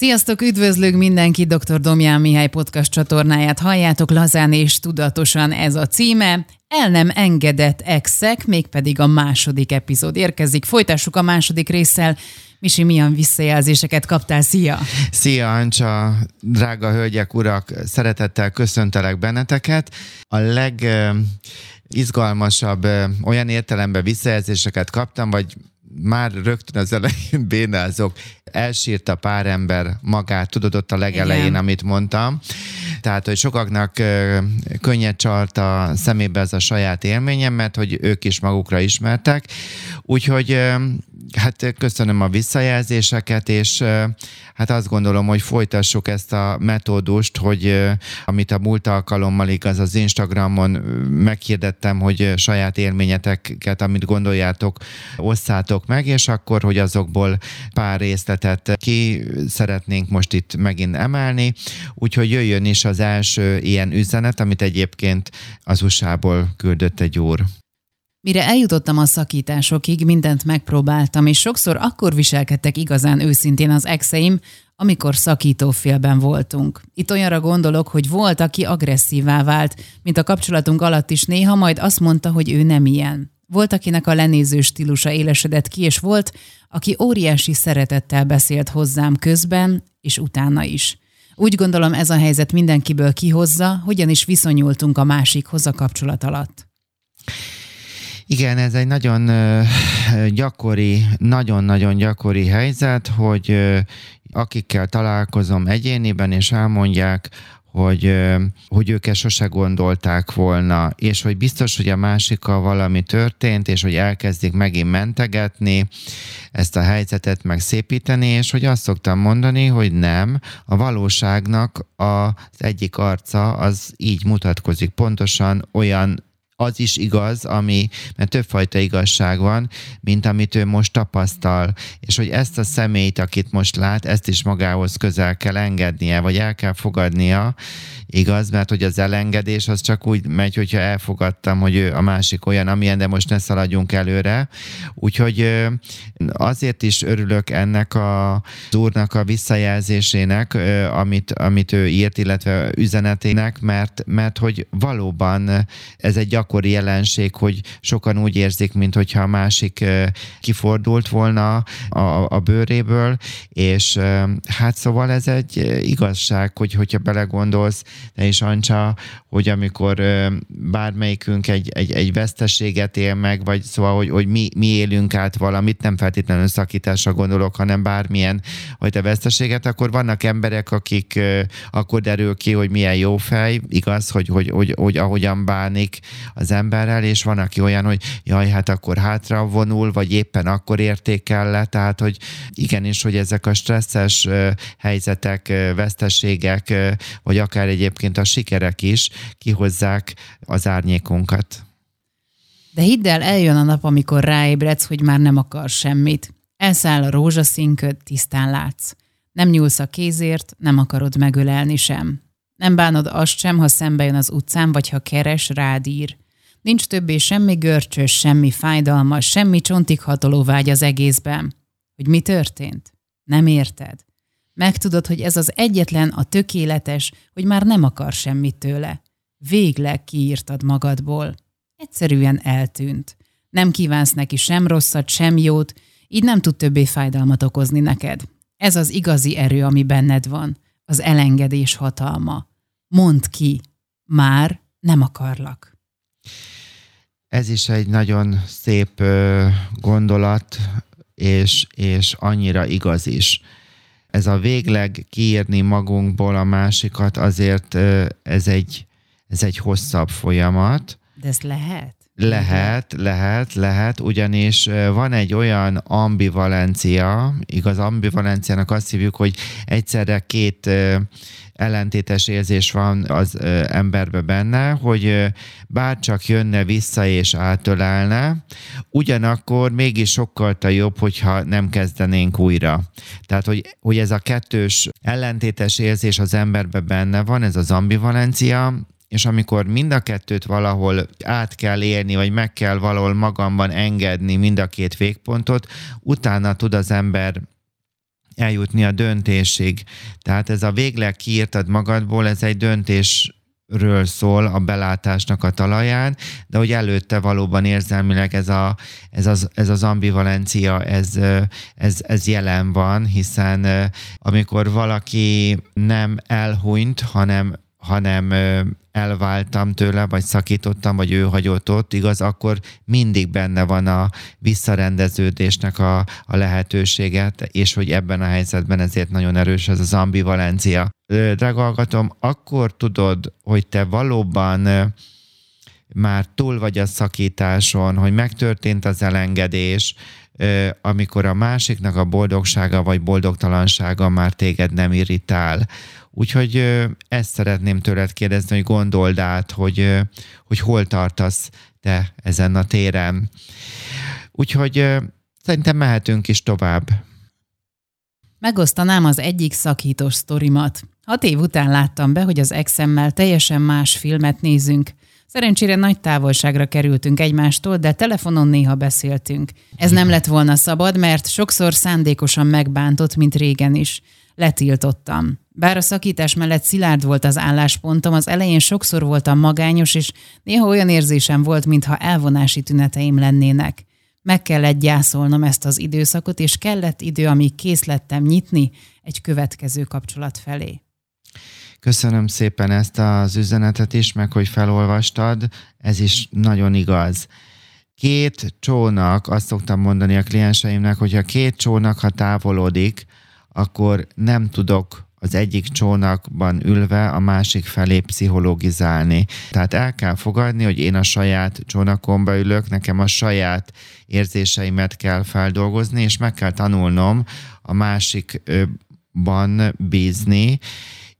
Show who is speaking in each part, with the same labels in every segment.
Speaker 1: Sziasztok, üdvözlök mindenki, dr. Domján Mihály podcast csatornáját halljátok lazán és tudatosan ez a címe. El nem engedett exek, mégpedig a második epizód érkezik. Folytassuk a második résszel. Misi, milyen visszajelzéseket kaptál? Szia!
Speaker 2: Szia, Ancsa! Drága hölgyek, urak! Szeretettel köszöntelek benneteket. A leg izgalmasabb olyan értelemben visszajelzéseket kaptam, vagy már rögtön az elején bénázok, elsírta pár ember magát, tudod ott a legelején, Igen. amit mondtam. Tehát, hogy sokaknak könnyed csalt a szemébe ez a saját élményem, mert hogy ők is magukra ismertek. Úgyhogy hát köszönöm a visszajelzéseket, és hát azt gondolom, hogy folytassuk ezt a metódust, hogy amit a múlt alkalommal igaz az Instagramon meghirdettem, hogy saját élményeteket, amit gondoljátok, osszátok meg, és akkor, hogy azokból pár részletet ki szeretnénk most itt megint emelni, úgyhogy jöjjön is az első ilyen üzenet, amit egyébként az USA-ból küldött egy úr.
Speaker 1: Mire eljutottam a szakításokig, mindent megpróbáltam, és sokszor akkor viselkedtek igazán őszintén az exeim, amikor szakítófélben voltunk. Itt olyanra gondolok, hogy volt, aki agresszívá vált, mint a kapcsolatunk alatt is néha, majd azt mondta, hogy ő nem ilyen. Volt, akinek a lenéző stílusa élesedett ki, és volt, aki óriási szeretettel beszélt hozzám közben, és utána is. Úgy gondolom ez a helyzet mindenkiből kihozza, hogyan is viszonyultunk a másikhoz a kapcsolat alatt.
Speaker 2: Igen, ez egy nagyon gyakori, nagyon-nagyon gyakori helyzet, hogy akikkel találkozom egyéniben, és elmondják, hogy, hogy ők ezt sose gondolták volna, és hogy biztos, hogy a másikkal valami történt, és hogy elkezdik megint mentegetni ezt a helyzetet, megszépíteni, és hogy azt szoktam mondani, hogy nem, a valóságnak az egyik arca az így mutatkozik, pontosan olyan az is igaz, ami, mert többfajta igazság van, mint amit ő most tapasztal, és hogy ezt a személyt, akit most lát, ezt is magához közel kell engednie, vagy el kell fogadnia, igaz, mert hogy az elengedés az csak úgy megy, hogyha elfogadtam, hogy ő a másik olyan, amilyen, de most ne szaladjunk előre. Úgyhogy azért is örülök ennek a, az úrnak a visszajelzésének, amit, amit ő írt, illetve üzenetének, mert, mert hogy valóban ez egy gyakori jelenség, hogy sokan úgy érzik, mint hogyha a másik kifordult volna a, a bőréből, és hát szóval ez egy igazság, hogy hogyha belegondolsz, de is Ancsa, hogy amikor bármelyikünk egy, egy, egy veszteséget él meg, vagy szóval, hogy, hogy mi, mi élünk át valamit, nem feltétlenül szakításra gondolok, hanem bármilyen hogy a veszteséget, akkor vannak emberek, akik akkor derül ki, hogy milyen jó fej, igaz, hogy, hogy, hogy, hogy ahogyan bánik az emberrel, és van, aki olyan, hogy jaj, hát akkor hátra vonul, vagy éppen akkor értékel le, tehát, hogy igenis, hogy ezek a stresszes helyzetek, veszteségek, vagy akár egy egyébként a sikerek is kihozzák az árnyékunkat.
Speaker 1: De hidd el, eljön a nap, amikor ráébredsz, hogy már nem akar semmit. Elszáll a rózsaszínköd, tisztán látsz. Nem nyúlsz a kézért, nem akarod megölelni sem. Nem bánod azt sem, ha szembe jön az utcán, vagy ha keres, rád ír. Nincs többé semmi görcsös, semmi fájdalmas, semmi csontig vágy az egészben. Hogy mi történt? Nem érted. Megtudod, hogy ez az egyetlen, a tökéletes, hogy már nem akar semmit tőle. Végleg kiírtad magadból. Egyszerűen eltűnt. Nem kívánsz neki sem rosszat, sem jót, így nem tud többé fájdalmat okozni neked. Ez az igazi erő, ami benned van, az elengedés hatalma. Mondd ki, már nem akarlak.
Speaker 2: Ez is egy nagyon szép gondolat, és, és annyira igaz is ez a végleg kiírni magunkból a másikat, azért ez egy, ez egy hosszabb folyamat.
Speaker 1: De ez lehet?
Speaker 2: Lehet, lehet, lehet, ugyanis van egy olyan ambivalencia, igaz, ambivalenciának azt hívjuk, hogy egyszerre két ellentétes érzés van az emberbe benne, hogy bárcsak jönne vissza és átölelne, ugyanakkor mégis sokkal jobb, hogyha nem kezdenénk újra. Tehát, hogy, hogy ez a kettős ellentétes érzés az emberbe benne van, ez az ambivalencia, és amikor mind a kettőt valahol át kell érni, vagy meg kell valahol magamban engedni mind a két végpontot, utána tud az ember eljutni a döntésig. Tehát ez a végleg kiírtad magadból, ez egy döntés ről szól a belátásnak a talaján, de hogy előtte valóban érzelmileg ez, a, ez, az, ez az ambivalencia, ez, ez, ez jelen van, hiszen amikor valaki nem elhunyt, hanem hanem elváltam tőle, vagy szakítottam, vagy ő hagyott ott, igaz, akkor mindig benne van a visszarendeződésnek a, a lehetőséget, és hogy ebben a helyzetben ezért nagyon erős ez az ambivalencia. Drága hallgatom, akkor tudod, hogy te valóban már túl vagy a szakításon, hogy megtörtént az elengedés, amikor a másiknak a boldogsága vagy boldogtalansága már téged nem irritál, Úgyhogy ezt szeretném tőled kérdezni, hogy gondold át, hogy, hogy hol tartasz te ezen a téren. Úgyhogy szerintem mehetünk is tovább.
Speaker 1: Megosztanám az egyik szakítós sztorimat. Hat év után láttam be, hogy az exemmel teljesen más filmet nézünk. Szerencsére nagy távolságra kerültünk egymástól, de telefonon néha beszéltünk. Ez nem lett volna szabad, mert sokszor szándékosan megbántott, mint régen is. Letiltottam. Bár a szakítás mellett szilárd volt az álláspontom, az elején sokszor voltam magányos, és néha olyan érzésem volt, mintha elvonási tüneteim lennének. Meg kellett gyászolnom ezt az időszakot, és kellett idő, amíg kész lettem nyitni egy következő kapcsolat felé.
Speaker 2: Köszönöm szépen ezt az üzenetet is, meg hogy felolvastad, ez is nagyon igaz. Két csónak, azt szoktam mondani a klienseimnek, hogy ha két csónak, ha távolodik, akkor nem tudok az egyik csónakban ülve a másik felé pszichologizálni. Tehát el kell fogadni, hogy én a saját csónakomba ülök, nekem a saját érzéseimet kell feldolgozni, és meg kell tanulnom a másikban bízni,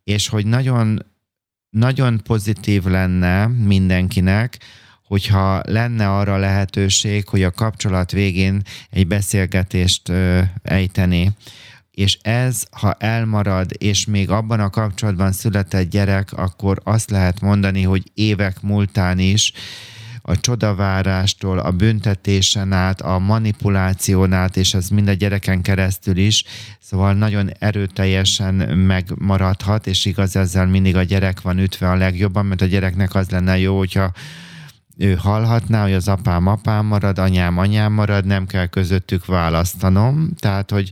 Speaker 2: és hogy nagyon, nagyon pozitív lenne mindenkinek, hogyha lenne arra lehetőség, hogy a kapcsolat végén egy beszélgetést ejteni és ez, ha elmarad, és még abban a kapcsolatban született gyerek, akkor azt lehet mondani, hogy évek múltán is a csodavárástól, a büntetésen át, a manipuláción át, és ez mind a gyereken keresztül is, szóval nagyon erőteljesen megmaradhat, és igaz ezzel mindig a gyerek van ütve a legjobban, mert a gyereknek az lenne jó, hogyha ő hallhatná, hogy az apám apám marad, anyám anyám marad, nem kell közöttük választanom, tehát hogy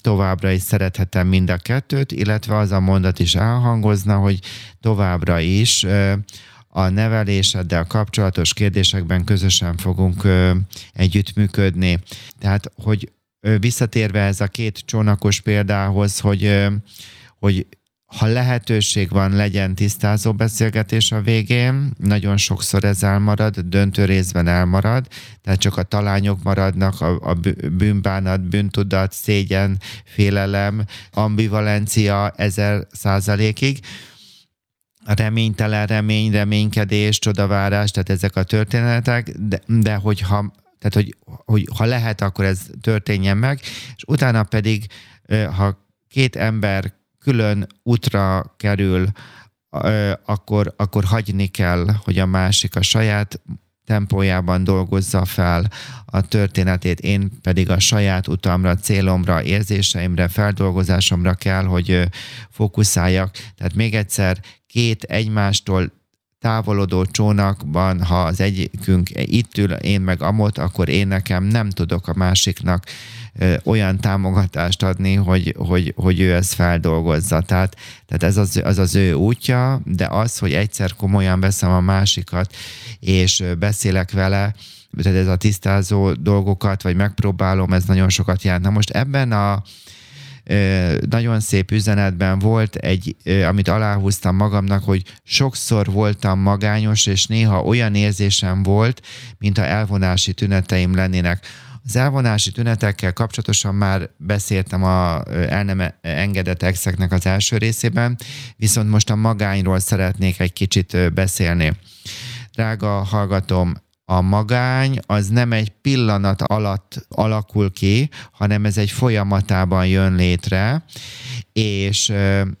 Speaker 2: továbbra is szerethetem mind a kettőt, illetve az a mondat is elhangozna, hogy továbbra is a neveléseddel kapcsolatos kérdésekben közösen fogunk együttműködni. Tehát, hogy visszatérve ez a két csónakos példához, hogy, hogy ha lehetőség van, legyen tisztázó beszélgetés a végén, nagyon sokszor ez elmarad, döntő részben elmarad, tehát csak a talányok maradnak, a, a bűnbánat, bűntudat, szégyen, félelem, ambivalencia ezer százalékig, a reménytelen remény, reménykedés, csodavárás, tehát ezek a történetek, de, de hogyha tehát, hogy, hogy ha lehet, akkor ez történjen meg, és utána pedig, ha két ember külön útra kerül, akkor, akkor hagyni kell, hogy a másik a saját tempójában dolgozza fel a történetét, én pedig a saját utamra, célomra, érzéseimre, feldolgozásomra kell, hogy fókuszáljak. Tehát még egyszer, két egymástól távolodó csónakban, ha az egyikünk itt ül, én meg amott, akkor én nekem nem tudok a másiknak olyan támogatást adni, hogy, hogy, hogy ő ezt feldolgozza. Tehát, tehát ez az, az az ő útja, de az, hogy egyszer komolyan veszem a másikat, és beszélek vele, tehát ez a tisztázó dolgokat, vagy megpróbálom, ez nagyon sokat jelent. Na most ebben a nagyon szép üzenetben volt egy, amit aláhúztam magamnak, hogy sokszor voltam magányos, és néha olyan érzésem volt, mintha elvonási tüneteim lennének az elvonási tünetekkel kapcsolatosan már beszéltem a el nem engedett exeknek az első részében, viszont most a magányról szeretnék egy kicsit beszélni. Drága hallgatom, a magány az nem egy pillanat alatt alakul ki, hanem ez egy folyamatában jön létre, és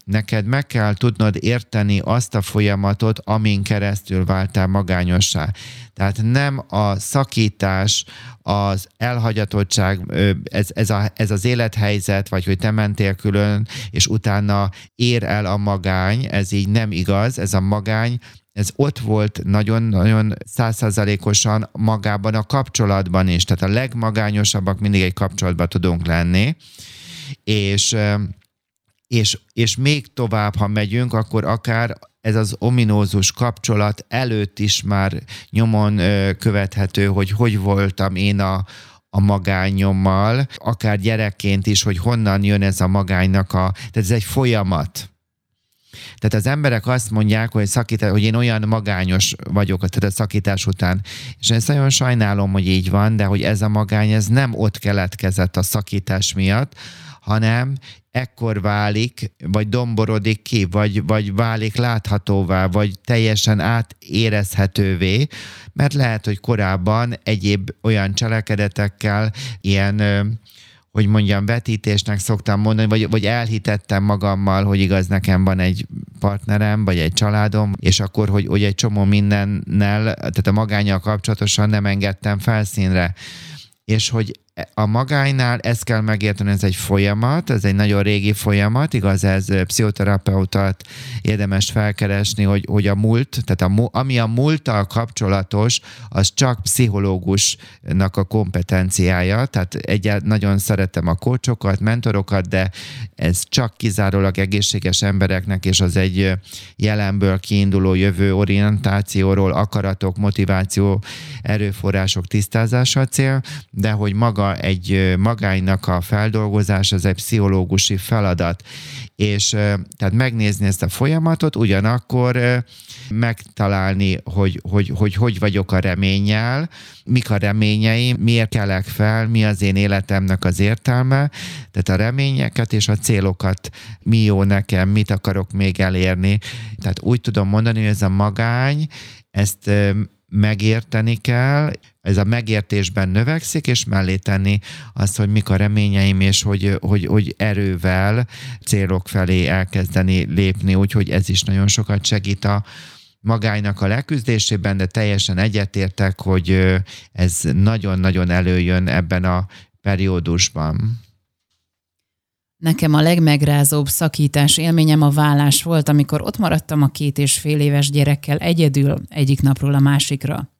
Speaker 2: neked meg kell tudnod érteni azt a folyamatot, amin keresztül váltál magányossá. Tehát nem a szakítás, az elhagyatottság, ez, ez, a, ez az élethelyzet, vagy hogy te mentél külön, és utána ér el a magány, ez így nem igaz, ez a magány ez ott volt nagyon-nagyon százszerzalékosan magában a kapcsolatban is. Tehát a legmagányosabbak mindig egy kapcsolatban tudunk lenni, és és, és még tovább, ha megyünk, akkor akár ez az ominózus kapcsolat előtt is már nyomon követhető, hogy hogy voltam én a, a magányommal, akár gyerekként is, hogy honnan jön ez a magánynak a... Tehát ez egy folyamat. Tehát az emberek azt mondják, hogy, szakítás, hogy én olyan magányos vagyok tehát a szakítás után. És én ezt nagyon sajnálom, hogy így van, de hogy ez a magány, ez nem ott keletkezett a szakítás miatt, hanem ekkor válik, vagy domborodik ki, vagy, vagy válik láthatóvá, vagy teljesen átérezhetővé, mert lehet, hogy korábban egyéb olyan cselekedetekkel, ilyen hogy mondjam, vetítésnek szoktam mondani, vagy, vagy elhitettem magammal, hogy igaz, nekem van egy partnerem, vagy egy családom, és akkor, hogy, hogy egy csomó mindennel, tehát a magányjal kapcsolatosan nem engedtem felszínre. És hogy a magánynál ezt kell megérteni, ez egy folyamat, ez egy nagyon régi folyamat, igaz, ez pszichoterapeutat érdemes felkeresni, hogy, hogy a múlt, tehát a, ami a múlttal kapcsolatos, az csak pszichológusnak a kompetenciája, tehát egyáltalán nagyon szeretem a kócsokat, mentorokat, de ez csak kizárólag egészséges embereknek, és az egy jelenből kiinduló jövő orientációról, akaratok, motiváció, erőforrások tisztázása a cél, de hogy maga egy magánynak a feldolgozás, az egy pszichológusi feladat. És tehát megnézni ezt a folyamatot, ugyanakkor megtalálni, hogy hogy, hogy hogy vagyok a reménnyel, mik a reményeim, miért kelek fel, mi az én életemnek az értelme, tehát a reményeket és a célokat, mi jó nekem, mit akarok még elérni. Tehát úgy tudom mondani, hogy ez a magány, ezt megérteni kell, ez a megértésben növekszik, és mellé tenni azt, hogy mik a reményeim, és hogy, hogy, hogy erővel célok felé elkezdeni lépni, úgyhogy ez is nagyon sokat segít a magának a leküzdésében, de teljesen egyetértek, hogy ez nagyon-nagyon előjön ebben a periódusban.
Speaker 1: Nekem a legmegrázóbb szakítás élményem a vállás volt, amikor ott maradtam a két és fél éves gyerekkel egyedül egyik napról a másikra.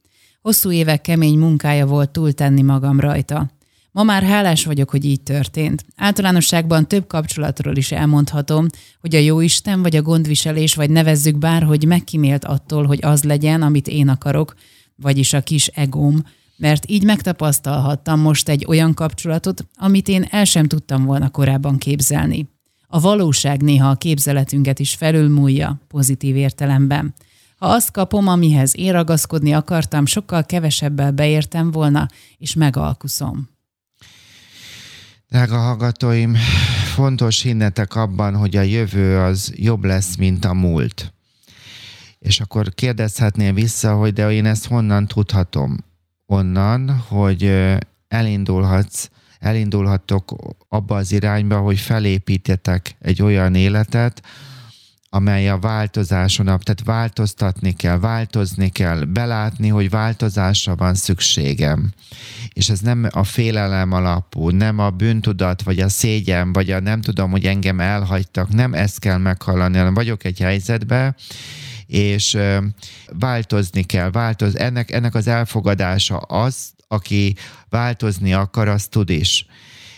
Speaker 1: Hosszú évek kemény munkája volt túltenni magam rajta. Ma már hálás vagyok, hogy így történt. Általánosságban több kapcsolatról is elmondhatom, hogy a jóisten vagy a gondviselés, vagy nevezzük bárhogy megkímélt attól, hogy az legyen, amit én akarok, vagyis a kis egóm, mert így megtapasztalhattam most egy olyan kapcsolatot, amit én el sem tudtam volna korábban képzelni. A valóság néha a képzeletünket is felülmúlja, pozitív értelemben. Ha azt kapom, amihez én ragaszkodni akartam, sokkal kevesebbel beértem volna, és megalkuszom.
Speaker 2: Drága hallgatóim, fontos hinnetek abban, hogy a jövő az jobb lesz, mint a múlt. És akkor kérdezhetnél vissza, hogy de én ezt honnan tudhatom? Onnan, hogy elindulhatsz, elindulhattok abba az irányba, hogy felépítetek egy olyan életet, amely a változáson, tehát változtatni kell, változni kell, belátni, hogy változásra van szükségem. És ez nem a félelem alapú, nem a bűntudat, vagy a szégyen, vagy a nem tudom, hogy engem elhagytak, nem ezt kell meghallani, hanem vagyok egy helyzetben, és változni kell, változ, ennek, ennek az elfogadása az, aki változni akar, az tud is.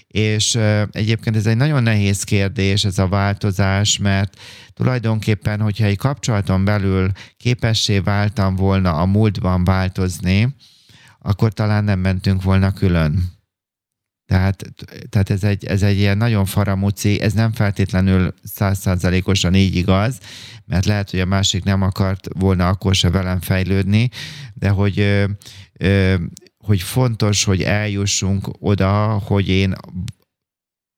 Speaker 2: És egyébként ez egy nagyon nehéz kérdés, ez a változás, mert tulajdonképpen, hogyha egy kapcsolaton belül képessé váltam volna a múltban változni, akkor talán nem mentünk volna külön. Tehát, tehát ez, egy, ez egy ilyen nagyon faramúci, ez nem feltétlenül százszázalékosan így igaz, mert lehet, hogy a másik nem akart volna akkor se velem fejlődni, de hogy, ö, ö, hogy fontos, hogy eljussunk oda, hogy én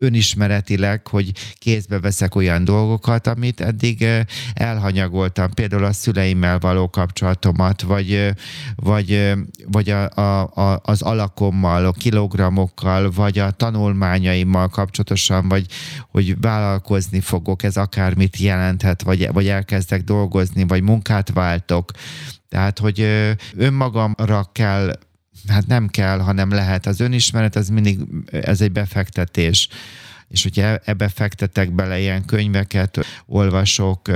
Speaker 2: önismeretileg, hogy kézbe veszek olyan dolgokat, amit eddig elhanyagoltam, például a szüleimmel való kapcsolatomat, vagy, vagy, vagy a, a, a, az alakommal, a kilogramokkal, vagy a tanulmányaimmal kapcsolatosan, vagy hogy vállalkozni fogok, ez akármit jelenthet, vagy, vagy elkezdek dolgozni, vagy munkát váltok. Tehát, hogy önmagamra kell hát nem kell, hanem lehet. Az önismeret, az mindig, ez egy befektetés. És hogyha ebbe fektetek bele ilyen könyveket, olvasok,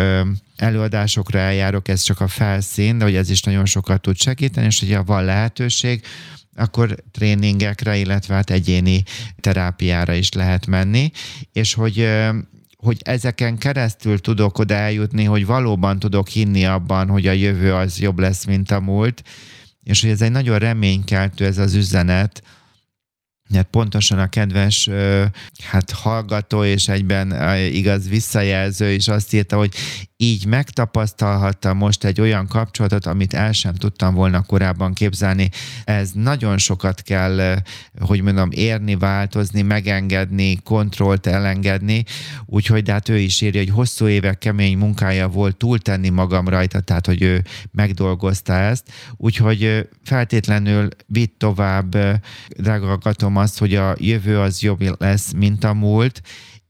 Speaker 2: előadásokra eljárok, ez csak a felszín, de hogy ez is nagyon sokat tud segíteni, és hogyha van lehetőség, akkor tréningekre, illetve hát egyéni terápiára is lehet menni, és hogy hogy ezeken keresztül tudok oda eljutni, hogy valóban tudok hinni abban, hogy a jövő az jobb lesz, mint a múlt, és hogy ez egy nagyon reménykeltő ez az üzenet, mert pontosan a kedves hát hallgató és egyben igaz visszajelző is azt írta, hogy így megtapasztalhattam most egy olyan kapcsolatot, amit el sem tudtam volna korábban képzelni. Ez nagyon sokat kell, hogy mondom, érni, változni, megengedni, kontrollt elengedni, úgyhogy de hát ő is írja, hogy hosszú évek kemény munkája volt túltenni magam rajta, tehát hogy ő megdolgozta ezt, úgyhogy feltétlenül vitt tovább, drágagatom azt, hogy a jövő az jobb lesz, mint a múlt,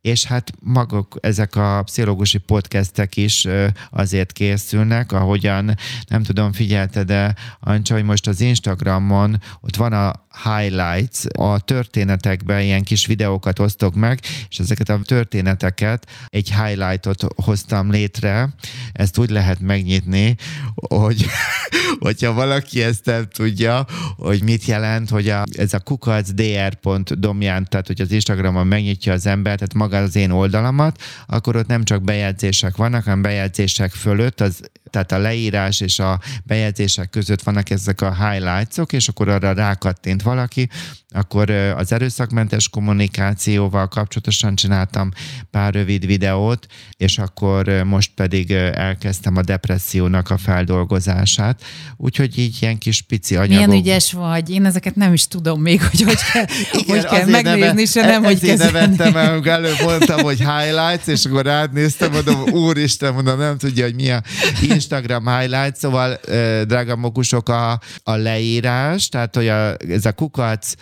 Speaker 2: és hát maguk ezek a pszichológusi podcastek is azért készülnek, ahogyan nem tudom, figyelte, de Ancsa, hogy most az Instagramon ott van a highlights, a történetekben ilyen kis videókat osztok meg, és ezeket a történeteket, egy highlightot hoztam létre, ezt úgy lehet megnyitni, hogy hogyha valaki ezt nem tudja, hogy mit jelent, hogy a, ez a kukac dr.domján, tehát hogy az Instagramon megnyitja az ember, tehát maga az én oldalamat, akkor ott nem csak bejegyzések vannak, hanem bejegyzések fölött az tehát a leírás és a bejegyzések között vannak ezek a highlights-ok, és akkor arra rákattint valaki, akkor az erőszakmentes kommunikációval kapcsolatosan csináltam pár rövid videót, és akkor most pedig elkezdtem a depressziónak a feldolgozását. Úgyhogy így ilyen kis pici anyagok.
Speaker 1: Milyen ügyes vagy, én ezeket nem is tudom még, hogy hogy kell, Igen, hogy kell megnézni, neve, se nem, hogy kezelni.
Speaker 2: nevettem el, előbb mondtam, hogy highlights, és akkor átnéztem, mondom, úristen, mondom, nem tudja, hogy mi a Instagram highlights, szóval drága mokusok a, a leírás, tehát hogy a, ez a kukac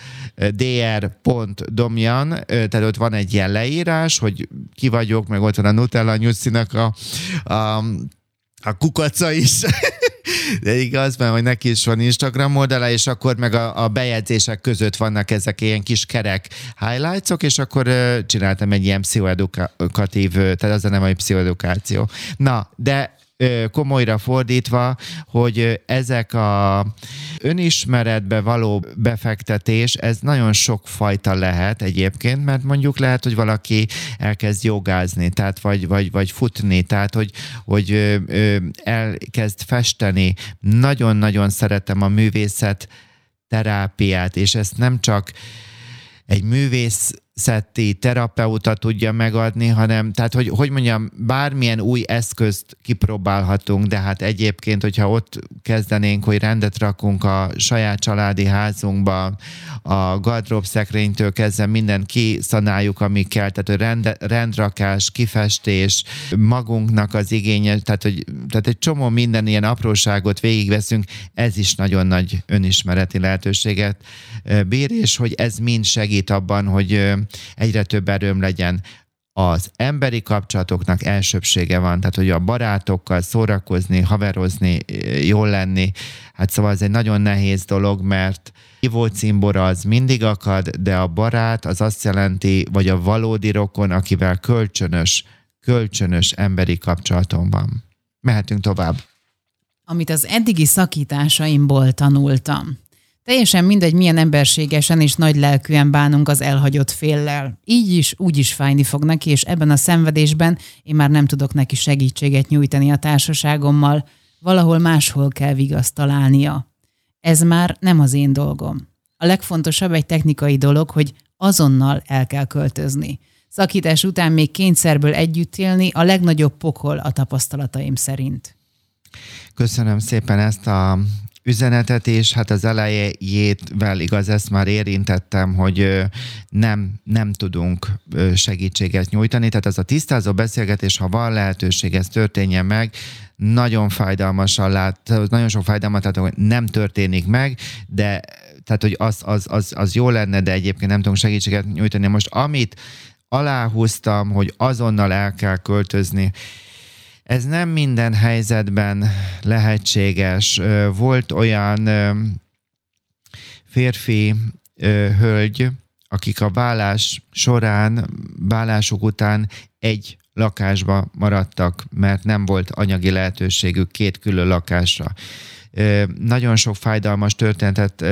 Speaker 2: dr.domjan, tehát ott van egy ilyen leírás, hogy ki vagyok, meg ott van a Nutella nyusszinak a, a, a kukaca is. De igaz, mert hogy neki is van Instagram oldala, és akkor meg a, a bejegyzések között vannak ezek ilyen kis kerek highlightsok, és akkor uh, csináltam egy ilyen pszichoedukatív, tehát az a nem egy pszichoedukáció. Na, de komolyra fordítva, hogy ezek a önismeretbe való befektetés, ez nagyon sok fajta lehet egyébként, mert mondjuk lehet, hogy valaki elkezd jogázni, tehát vagy, vagy, vagy futni, tehát hogy, hogy elkezd festeni. Nagyon-nagyon szeretem a művészet terápiát, és ezt nem csak egy művész szeti terapeuta tudja megadni, hanem, tehát hogy, hogy mondjam, bármilyen új eszközt kipróbálhatunk, de hát egyébként, hogyha ott kezdenénk, hogy rendet rakunk a saját családi házunkba, a gardrób szekrénytől kezdve minden kiszanáljuk, ami kell, tehát hogy rend, rendrakás, kifestés, magunknak az igénye, tehát, hogy, tehát egy csomó minden ilyen apróságot végigveszünk, ez is nagyon nagy önismereti lehetőséget bír, és hogy ez mind segít abban, hogy egyre több erőm legyen az emberi kapcsolatoknak elsőbsége van, tehát hogy a barátokkal szórakozni, haverozni, jól lenni, hát szóval ez egy nagyon nehéz dolog, mert hívó cimbora az mindig akad, de a barát az azt jelenti, vagy a valódi rokon, akivel kölcsönös, kölcsönös emberi kapcsolatom van. Mehetünk tovább.
Speaker 1: Amit az eddigi szakításaimból tanultam. Teljesen mindegy, milyen emberségesen és nagy lelkűen bánunk az elhagyott féllel. Így is, úgy is fájni fog neki, és ebben a szenvedésben én már nem tudok neki segítséget nyújtani a társaságommal. Valahol máshol kell vigaszt találnia. Ez már nem az én dolgom. A legfontosabb egy technikai dolog, hogy azonnal el kell költözni. Szakítás után még kényszerből együtt élni a legnagyobb pokol a tapasztalataim szerint.
Speaker 2: Köszönöm szépen ezt a üzenetet, és hát az elejétvel igaz, ezt már érintettem, hogy nem, nem tudunk segítséget nyújtani, tehát az a tisztázó beszélgetés, ha van lehetőség, ez történjen meg, nagyon fájdalmasan lát, nagyon sok fájdalmat látok, hogy nem történik meg, de tehát, hogy az, az, az, az jó lenne, de egyébként nem tudunk segítséget nyújtani. Most amit aláhúztam, hogy azonnal el kell költözni, ez nem minden helyzetben lehetséges. Volt olyan férfi, hölgy, akik a vállás során, vállásuk után egy lakásba maradtak, mert nem volt anyagi lehetőségük két külön lakásra. Nagyon sok fájdalmas történetet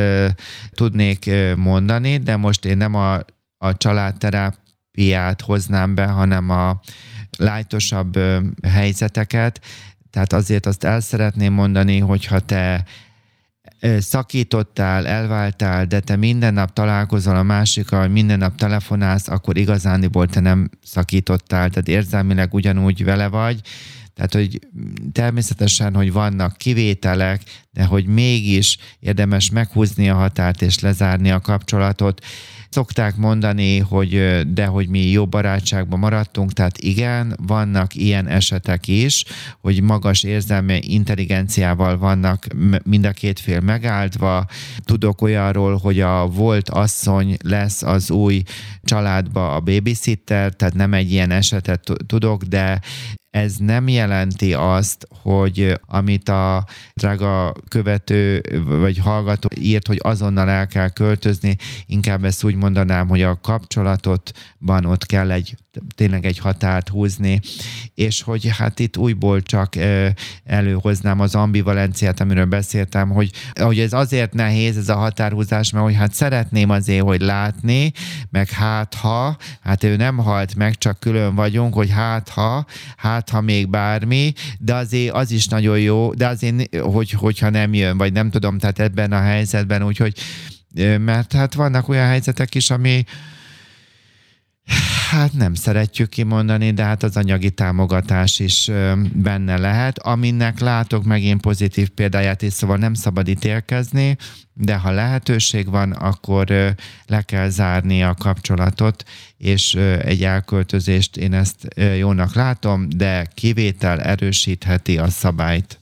Speaker 2: tudnék mondani, de most én nem a, a családterápiát hoznám be, hanem a lájtosabb helyzeteket. Tehát azért azt el szeretném mondani, hogyha te szakítottál, elváltál, de te minden nap találkozol a másikkal, minden nap telefonálsz, akkor igazániból te nem szakítottál, tehát érzelmileg ugyanúgy vele vagy, tehát, hogy természetesen, hogy vannak kivételek, de hogy mégis érdemes meghúzni a határt és lezárni a kapcsolatot. Szokták mondani, hogy de hogy mi jó barátságban maradtunk, tehát igen, vannak ilyen esetek is, hogy magas érzelmi intelligenciával vannak mind a két fél megáldva. Tudok olyanról, hogy a volt asszony lesz az új családba a babysitter, tehát nem egy ilyen esetet tudok, de ez nem jelenti azt, hogy amit a drága követő vagy hallgató írt, hogy azonnal el kell költözni, inkább ezt úgy mondanám, hogy a kapcsolatotban ott kell egy tényleg egy határt húzni, és hogy hát itt újból csak előhoznám az ambivalenciát, amiről beszéltem, hogy, hogy ez azért nehéz ez a határhúzás, mert hogy hát szeretném azért, hogy látni, meg hát ha, hát ő nem halt meg, csak külön vagyunk, hogy hát ha, hát ha még bármi, de azért az is nagyon jó, de azért, hogy, hogyha nem jön, vagy nem tudom, tehát ebben a helyzetben, úgyhogy mert hát vannak olyan helyzetek is, ami, Hát nem szeretjük kimondani, de hát az anyagi támogatás is benne lehet, aminek látok megint pozitív példáját, és szóval nem szabad ítélkezni, de ha lehetőség van, akkor le kell zárni a kapcsolatot, és egy elköltözést én ezt jónak látom, de kivétel erősítheti a szabályt.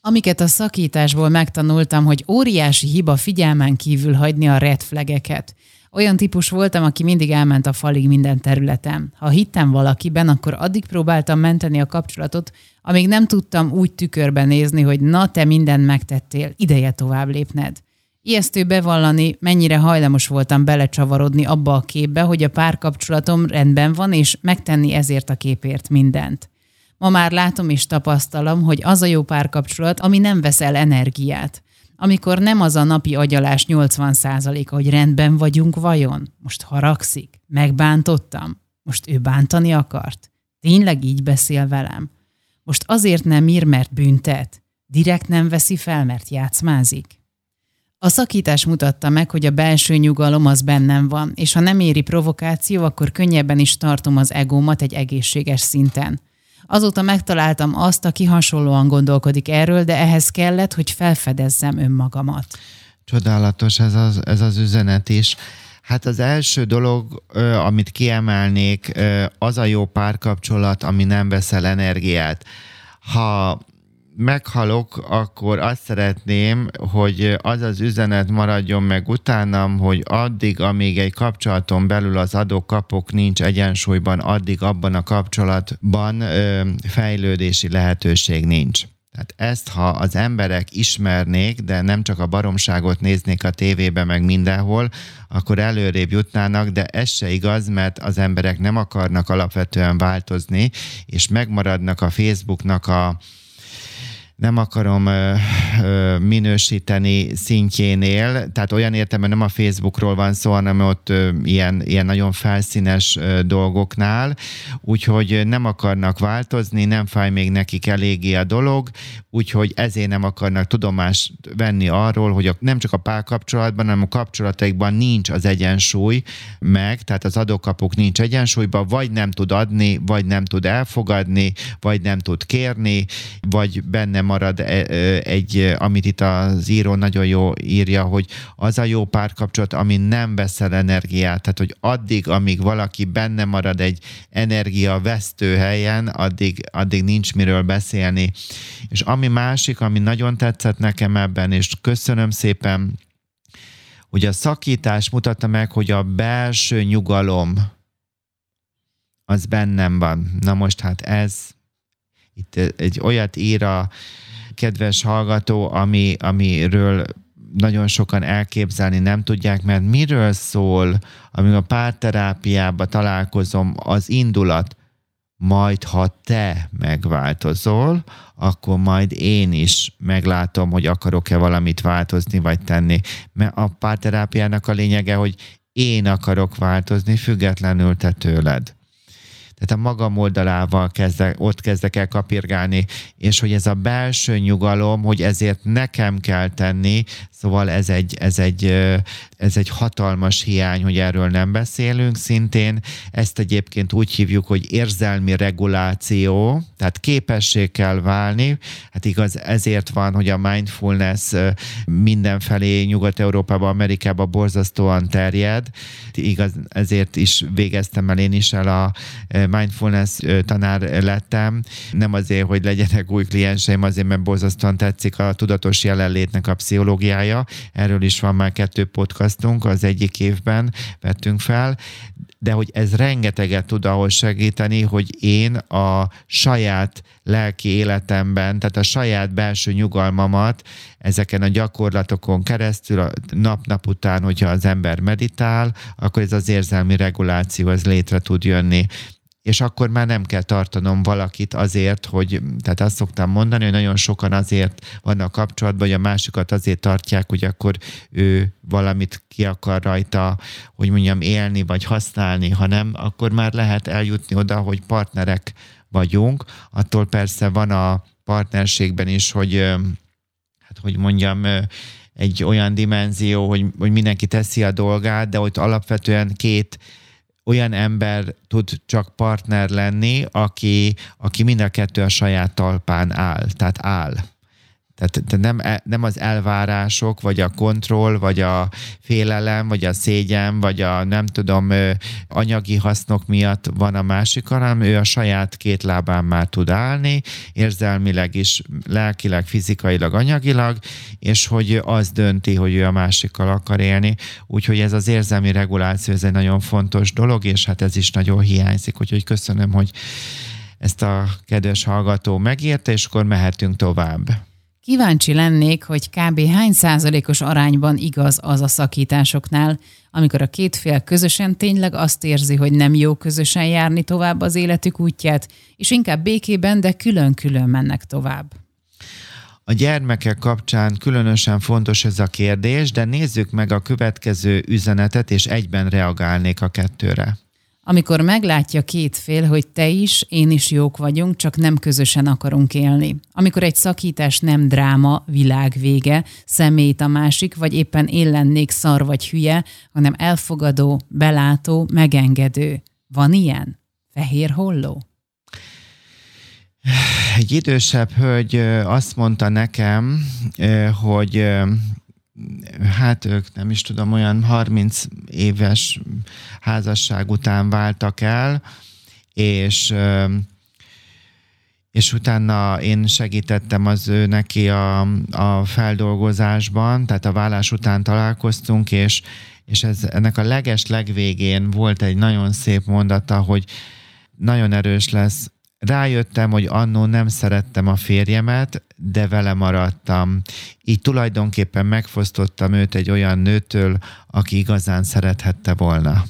Speaker 1: Amiket a szakításból megtanultam, hogy óriási hiba figyelmen kívül hagyni a red flageket. Olyan típus voltam, aki mindig elment a falig minden területen. Ha hittem valakiben, akkor addig próbáltam menteni a kapcsolatot, amíg nem tudtam úgy tükörben nézni, hogy na te mindent megtettél, ideje tovább lépned. Ijesztő bevallani, mennyire hajlamos voltam belecsavarodni abba a képbe, hogy a párkapcsolatom rendben van, és megtenni ezért a képért mindent. Ma már látom és tapasztalom, hogy az a jó párkapcsolat, ami nem veszel energiát amikor nem az a napi agyalás 80%-a, hogy rendben vagyunk vajon? Most haragszik? Megbántottam? Most ő bántani akart? Tényleg így beszél velem? Most azért nem ír, mert büntet? Direkt nem veszi fel, mert játszmázik? A szakítás mutatta meg, hogy a belső nyugalom az bennem van, és ha nem éri provokáció, akkor könnyebben is tartom az egómat egy egészséges szinten. Azóta megtaláltam azt, aki hasonlóan gondolkodik erről, de ehhez kellett, hogy felfedezzem önmagamat.
Speaker 2: Csodálatos ez az, ez az üzenet is. Hát az első dolog, amit kiemelnék, az a jó párkapcsolat, ami nem veszel energiát. Ha meghalok, akkor azt szeretném, hogy az az üzenet maradjon meg utánam, hogy addig, amíg egy kapcsolaton belül az adókapok nincs egyensúlyban, addig abban a kapcsolatban ö, fejlődési lehetőség nincs. Tehát ezt, ha az emberek ismernék, de nem csak a baromságot néznék a tévébe, meg mindenhol, akkor előrébb jutnának, de ez se igaz, mert az emberek nem akarnak alapvetően változni, és megmaradnak a Facebooknak a, nem akarom ö, ö, minősíteni szintjénél, tehát olyan értelemben nem a Facebookról van szó, hanem ott ö, ilyen, ilyen nagyon felszínes ö, dolgoknál, úgyhogy nem akarnak változni, nem fáj még nekik eléggé a dolog, úgyhogy ezért nem akarnak tudomást venni arról, hogy a, nem csak a párkapcsolatban, hanem a kapcsolataikban nincs az egyensúly meg, tehát az adókapuk nincs egyensúlyban, vagy nem tud adni, vagy nem tud elfogadni, vagy nem tud kérni, vagy benne marad egy, amit itt az író nagyon jó írja, hogy az a jó párkapcsolat, ami nem veszel energiát, tehát hogy addig, amíg valaki benne marad egy energia vesztő helyen, addig, addig nincs miről beszélni. És ami másik, ami nagyon tetszett nekem ebben, és köszönöm szépen, hogy a szakítás mutatta meg, hogy a belső nyugalom az bennem van. Na most hát ez itt egy olyat ír a kedves hallgató, ami, amiről nagyon sokan elképzelni nem tudják, mert miről szól, amíg a párterápiába találkozom, az indulat, majd ha te megváltozol, akkor majd én is meglátom, hogy akarok-e valamit változni vagy tenni. Mert a párterápiának a lényege, hogy én akarok változni, függetlenül te tőled tehát a magam oldalával kezdek, ott kezdek el kapirgálni, és hogy ez a belső nyugalom, hogy ezért nekem kell tenni, szóval ez egy, ez egy, ez egy hatalmas hiány, hogy erről nem beszélünk szintén. Ezt egyébként úgy hívjuk, hogy érzelmi reguláció, tehát képesség kell válni. Hát igaz, ezért van, hogy a mindfulness mindenfelé Nyugat-Európában, Amerikában borzasztóan terjed. Igaz, ezért is végeztem el én is el a mindfulness tanár lettem, nem azért, hogy legyenek új klienseim, azért, mert borzasztóan tetszik a tudatos jelenlétnek a pszichológiája. Erről is van már kettő podcastunk, az egyik évben vettünk fel, de hogy ez rengeteget tud ahhoz segíteni, hogy én a saját lelki életemben, tehát a saját belső nyugalmamat ezeken a gyakorlatokon keresztül, nap-nap után, hogyha az ember meditál, akkor ez az érzelmi reguláció, ez létre tud jönni és akkor már nem kell tartanom valakit azért, hogy, tehát azt szoktam mondani, hogy nagyon sokan azért vannak kapcsolatban, hogy a másikat azért tartják, hogy akkor ő valamit ki akar rajta, hogy mondjam, élni vagy használni, hanem akkor már lehet eljutni oda, hogy partnerek vagyunk. Attól persze van a partnerségben is, hogy hát hogy mondjam, egy olyan dimenzió, hogy, hogy mindenki teszi a dolgát, de ott alapvetően két olyan ember tud csak partner lenni, aki, aki mind a kettő a saját talpán áll, tehát áll. Tehát, tehát nem, e, nem az elvárások, vagy a kontroll, vagy a félelem, vagy a szégyen, vagy a nem tudom, anyagi hasznok miatt van a másik, hanem ő a saját két lábán már tud állni, érzelmileg is, lelkileg, fizikailag, anyagilag, és hogy az dönti, hogy ő a másikkal akar élni. Úgyhogy ez az érzelmi reguláció, ez egy nagyon fontos dolog, és hát ez is nagyon hiányzik. Úgyhogy köszönöm, hogy ezt a kedves hallgató megérte, és akkor mehetünk tovább.
Speaker 1: Kíváncsi lennék, hogy kb. hány százalékos arányban igaz az a szakításoknál, amikor a két fél közösen tényleg azt érzi, hogy nem jó közösen járni tovább az életük útját, és inkább békében, de külön-külön mennek tovább.
Speaker 2: A gyermekek kapcsán különösen fontos ez a kérdés, de nézzük meg a következő üzenetet, és egyben reagálnék a kettőre.
Speaker 1: Amikor meglátja két fél, hogy te is, én is jók vagyunk, csak nem közösen akarunk élni. Amikor egy szakítás nem dráma, világ vége, szemét a másik, vagy éppen én lennék szar vagy hülye, hanem elfogadó, belátó, megengedő. Van ilyen? Fehér holló?
Speaker 2: Egy idősebb hölgy azt mondta nekem, hogy hát ők nem is tudom, olyan 30 éves házasság után váltak el, és és utána én segítettem az ő neki a, a feldolgozásban, tehát a vállás után találkoztunk, és, és ez, ennek a leges legvégén volt egy nagyon szép mondata, hogy nagyon erős lesz rájöttem, hogy annó nem szerettem a férjemet, de vele maradtam. Így tulajdonképpen megfosztottam őt egy olyan nőtől, aki igazán szerethette volna.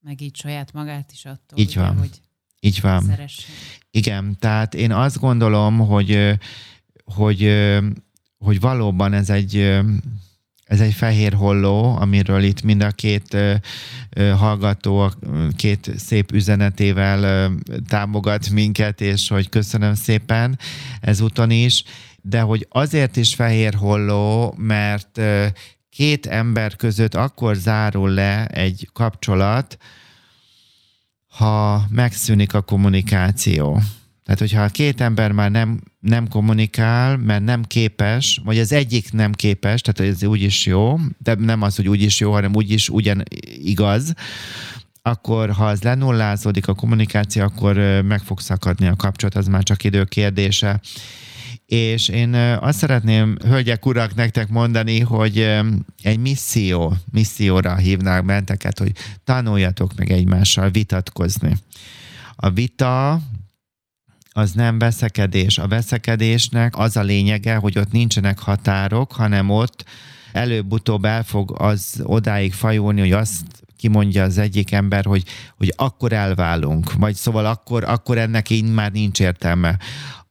Speaker 1: Meg így saját magát is attól.
Speaker 2: Így van. Ugye, hogy így van. Szeressen. Igen, tehát én azt gondolom, hogy, hogy, hogy valóban ez egy ez egy fehér holló, amiről itt mind a két ö, hallgató a két szép üzenetével ö, támogat minket, és hogy köszönöm szépen ezúton is, de hogy azért is fehér holló, mert ö, két ember között akkor zárul le egy kapcsolat, ha megszűnik a kommunikáció. Tehát, hogyha a két ember már nem nem kommunikál, mert nem képes, vagy az egyik nem képes, tehát ez úgy is jó, de nem az, hogy úgy is jó, hanem úgy is ugyan igaz, akkor ha az lenullázódik a kommunikáció, akkor meg fog szakadni a kapcsolat, az már csak idő kérdése. És én azt szeretném, hölgyek, urak, nektek mondani, hogy egy misszió, misszióra hívnák benteket, hogy tanuljatok meg egymással vitatkozni. A vita az nem veszekedés. A veszekedésnek az a lényege, hogy ott nincsenek határok, hanem ott előbb-utóbb el fog az odáig fajulni, hogy azt kimondja az egyik ember, hogy, hogy akkor elválunk, vagy szóval akkor, akkor ennek így már nincs értelme.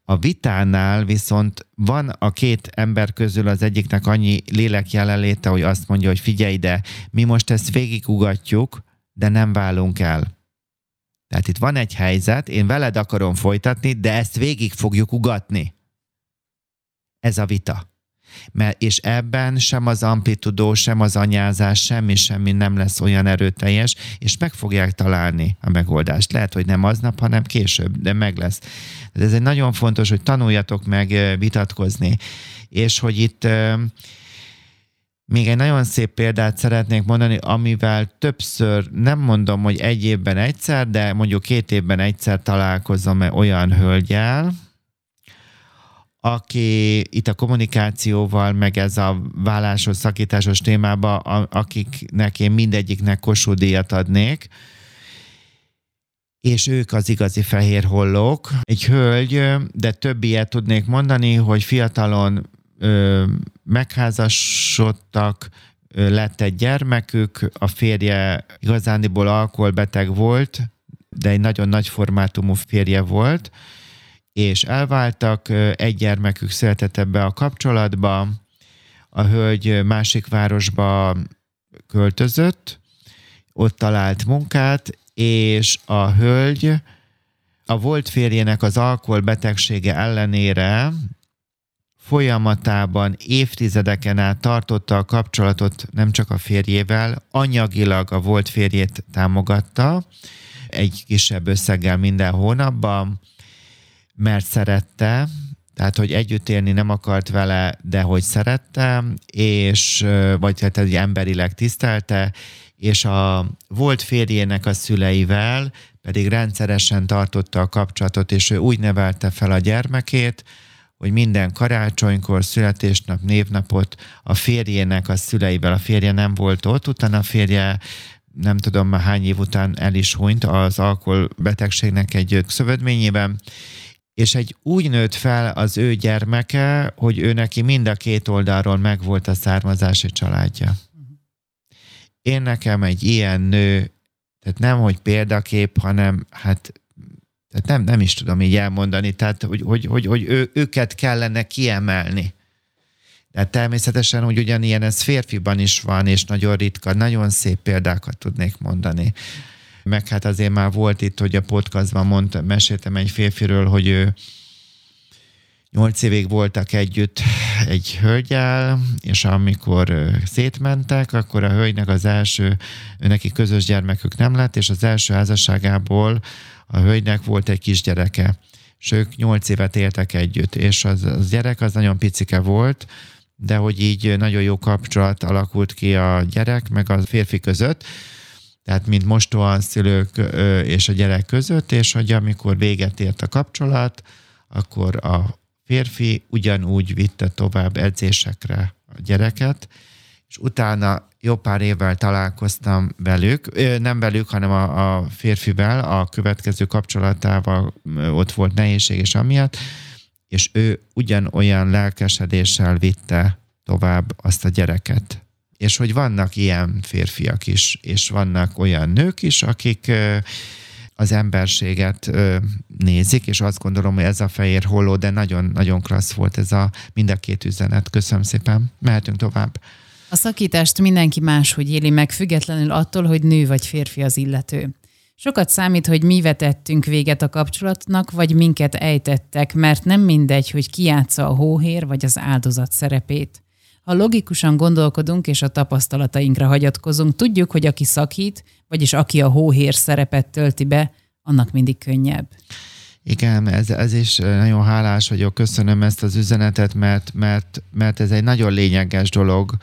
Speaker 2: A vitánál viszont van a két ember közül az egyiknek annyi lélek jelenléte, hogy azt mondja, hogy figyelj ide, mi most ezt végigugatjuk, de nem válunk el. Tehát itt van egy helyzet, én veled akarom folytatni, de ezt végig fogjuk ugatni. Ez a vita. Mert, és ebben sem az amplitudó, sem az anyázás, semmi, semmi nem lesz olyan erőteljes, és meg fogják találni a megoldást. Lehet, hogy nem aznap, hanem később, de meg lesz. De ez egy nagyon fontos, hogy tanuljatok meg vitatkozni, és hogy itt még egy nagyon szép példát szeretnék mondani, amivel többször, nem mondom, hogy egy évben egyszer, de mondjuk két évben egyszer találkozom olyan hölgyel, aki itt a kommunikációval, meg ez a vállásos, szakításos témába, akiknek én mindegyiknek kosúdíjat adnék, és ők az igazi fehér hollók. Egy hölgy, de több ilyet tudnék mondani, hogy fiatalon ö, megházasodtak, lett egy gyermekük, a férje igazániból alkoholbeteg volt, de egy nagyon nagy formátumú férje volt, és elváltak, egy gyermekük született ebbe a kapcsolatba, a hölgy másik városba költözött, ott talált munkát, és a hölgy a volt férjének az alkoholbetegsége ellenére folyamatában évtizedeken át tartotta a kapcsolatot nem csak a férjével, anyagilag a volt férjét támogatta, egy kisebb összeggel minden hónapban, mert szerette, tehát, hogy együtt élni nem akart vele, de hogy szerette, és, vagy tehát egy emberileg tisztelte, és a volt férjének a szüleivel pedig rendszeresen tartotta a kapcsolatot, és ő úgy nevelte fel a gyermekét, hogy minden karácsonykor, születésnap, névnapot a férjének a szüleivel, a férje nem volt ott, utána a férje nem tudom már hány év után el is hunyt az alkoholbetegségnek egy szövődményében, és egy úgy nőtt fel az ő gyermeke, hogy ő neki mind a két oldalról megvolt a származási családja. Én nekem egy ilyen nő, tehát nem, hogy példakép, hanem hát tehát nem, nem is tudom így elmondani, tehát hogy, hogy, hogy, hogy ő, őket kellene kiemelni. De természetesen, hogy ugyanilyen ez férfiban is van, és nagyon ritka, nagyon szép példákat tudnék mondani meg hát azért már volt itt, hogy a podcastban mondta, meséltem egy férfiről, hogy ő nyolc évig voltak együtt egy hölgyel, és amikor szétmentek, akkor a hölgynek az első, neki közös gyermekük nem lett, és az első házasságából a hölgynek volt egy kisgyereke, és ők nyolc évet éltek együtt, és az, az gyerek az nagyon picike volt, de hogy így nagyon jó kapcsolat alakult ki a gyerek meg a férfi között, tehát mint mostoha szülők és a gyerek között, és hogy amikor véget ért a kapcsolat, akkor a férfi ugyanúgy vitte tovább edzésekre a gyereket, és utána jó pár évvel találkoztam velük, nem velük, hanem a, a férfivel, a következő kapcsolatával ott volt nehézség és amiatt, és ő ugyanolyan lelkesedéssel vitte tovább azt a gyereket és hogy vannak ilyen férfiak is, és vannak olyan nők is, akik az emberséget nézik, és azt gondolom, hogy ez a fehér holló, de nagyon-nagyon klassz volt ez a mind a két üzenet. Köszönöm szépen. Mehetünk tovább.
Speaker 1: A szakítást mindenki máshogy éli meg, függetlenül attól, hogy nő vagy férfi az illető. Sokat számít, hogy mi vetettünk véget a kapcsolatnak, vagy minket ejtettek, mert nem mindegy, hogy ki játsza a hóhér vagy az áldozat szerepét. Ha logikusan gondolkodunk és a tapasztalatainkra hagyatkozunk, tudjuk, hogy aki szakít, vagyis aki a hóhér szerepet tölti be, annak mindig könnyebb.
Speaker 2: Igen, ez, ez is nagyon hálás vagyok, köszönöm ezt az üzenetet, mert, mert, mert ez egy nagyon lényeges dolog,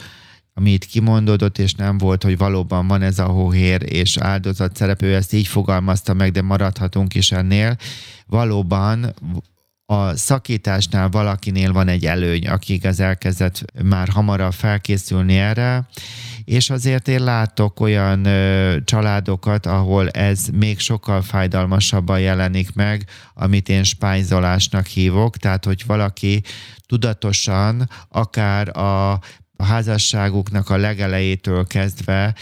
Speaker 2: ami itt kimondódott, és nem volt, hogy valóban van ez a hóhér és áldozat szerepő, ezt így fogalmazta meg, de maradhatunk is ennél. Valóban a szakításnál valakinél van egy előny, aki igaz elkezdett már hamarabb felkészülni erre, és azért én látok olyan ö, családokat, ahol ez még sokkal fájdalmasabban jelenik meg, amit én spájzolásnak hívok, tehát hogy valaki tudatosan akár a a házasságuknak a legelejétől kezdve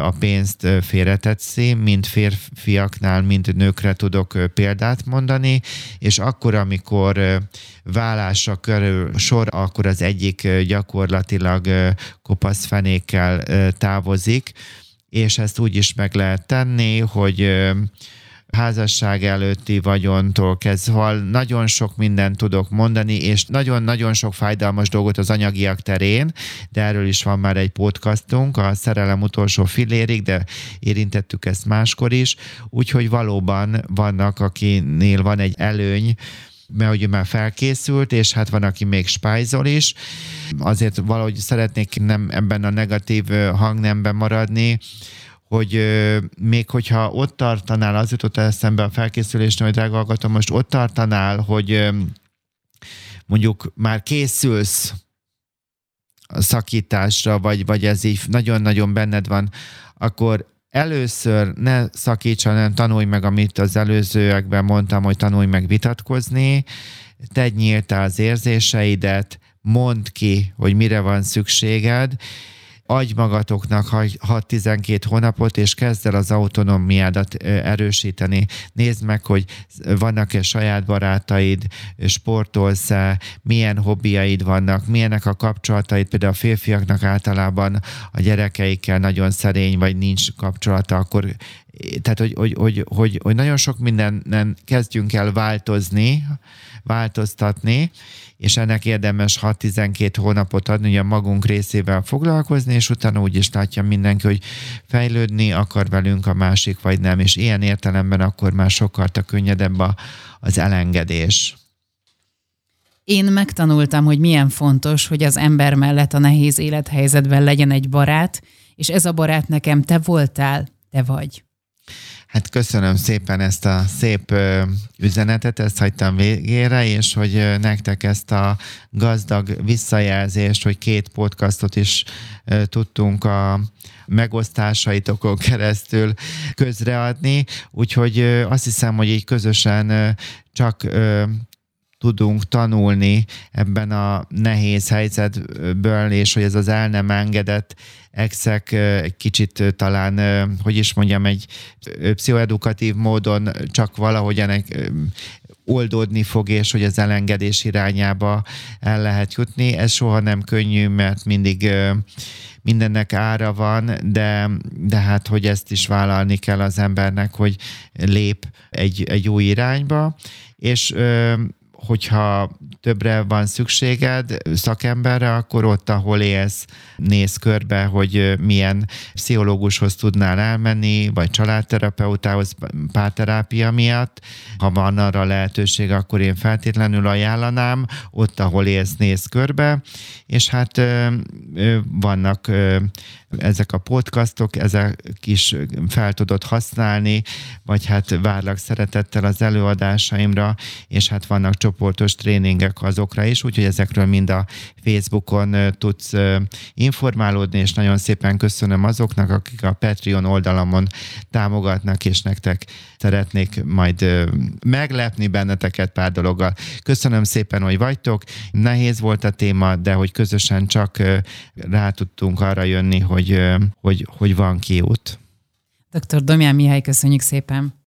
Speaker 2: a pénzt félretetszi, mind férfiaknál, mind nőkre tudok példát mondani, és akkor, amikor vállásra körül sor, akkor az egyik gyakorlatilag kopasz fenékkel távozik, és ezt úgy is meg lehet tenni, hogy házasság előtti vagyontól kezdve nagyon sok mindent tudok mondani, és nagyon-nagyon sok fájdalmas dolgot az anyagiak terén, de erről is van már egy podcastunk, a szerelem utolsó filérig, de érintettük ezt máskor is, úgyhogy valóban vannak, akinél van egy előny, mert ugye már felkészült, és hát van, aki még spájzol is. Azért valahogy szeretnék nem ebben a negatív hangnemben maradni, hogy még hogyha ott tartanál, az jutott eszembe a felkészülésnél, hogy drága hallgatom, most ott tartanál, hogy mondjuk már készülsz a szakításra, vagy, vagy ez így nagyon-nagyon benned van, akkor először ne szakíts, hanem tanulj meg, amit az előzőekben mondtam, hogy tanulj meg vitatkozni, tedd nyíltál az érzéseidet, mondd ki, hogy mire van szükséged, adj magatoknak 6-12 hónapot, és kezd el az autonómiádat erősíteni. Nézd meg, hogy vannak-e saját barátaid, sportolsz-e, milyen hobbiaid vannak, milyenek a kapcsolataid, például a férfiaknak általában a gyerekeikkel nagyon szerény, vagy nincs kapcsolata, akkor tehát, hogy, hogy, hogy, hogy, hogy nagyon sok mindennen kezdjünk el változni, változtatni, és ennek érdemes 6-12 hónapot adni, ugye magunk részével foglalkozni, és utána úgy is látja mindenki, hogy fejlődni akar velünk a másik, vagy nem, és ilyen értelemben akkor már sokkal könnyedebb a, az elengedés.
Speaker 1: Én megtanultam, hogy milyen fontos, hogy az ember mellett a nehéz élethelyzetben legyen egy barát, és ez a barát nekem te voltál, te vagy.
Speaker 2: Hát köszönöm szépen ezt a szép üzenetet, ezt hagytam végére, és hogy nektek ezt a gazdag visszajelzést, hogy két podcastot is tudtunk a megosztásaitokon keresztül közreadni, úgyhogy azt hiszem, hogy így közösen csak tudunk tanulni ebben a nehéz helyzetből, és hogy ez az el nem engedett exek egy kicsit talán, hogy is mondjam, egy pszichoedukatív módon csak valahogy ennek oldódni fog, és hogy az elengedés irányába el lehet jutni. Ez soha nem könnyű, mert mindig mindennek ára van, de, de hát, hogy ezt is vállalni kell az embernek, hogy lép egy, egy új irányba, és hogyha többre van szükséged szakemberre, akkor ott, ahol élsz, néz körbe, hogy milyen pszichológushoz tudnál elmenni, vagy családterapeutához párterápia miatt. Ha van arra lehetőség, akkor én feltétlenül ajánlanám, ott, ahol élsz, néz körbe, és hát vannak ezek a podcastok, ezek is fel tudod használni, vagy hát várlak szeretettel az előadásaimra, és hát vannak csoportos tréningek azokra is, úgyhogy ezekről mind a Facebookon tudsz informálódni, és nagyon szépen köszönöm azoknak, akik a Patreon oldalamon támogatnak, és nektek szeretnék majd meglepni benneteket pár dologgal. Köszönöm szépen, hogy vagytok. Nehéz volt a téma, de hogy közösen csak rá tudtunk arra jönni, hogy, hogy, hogy van kiút.
Speaker 1: Dr. Domján Mihály, köszönjük szépen.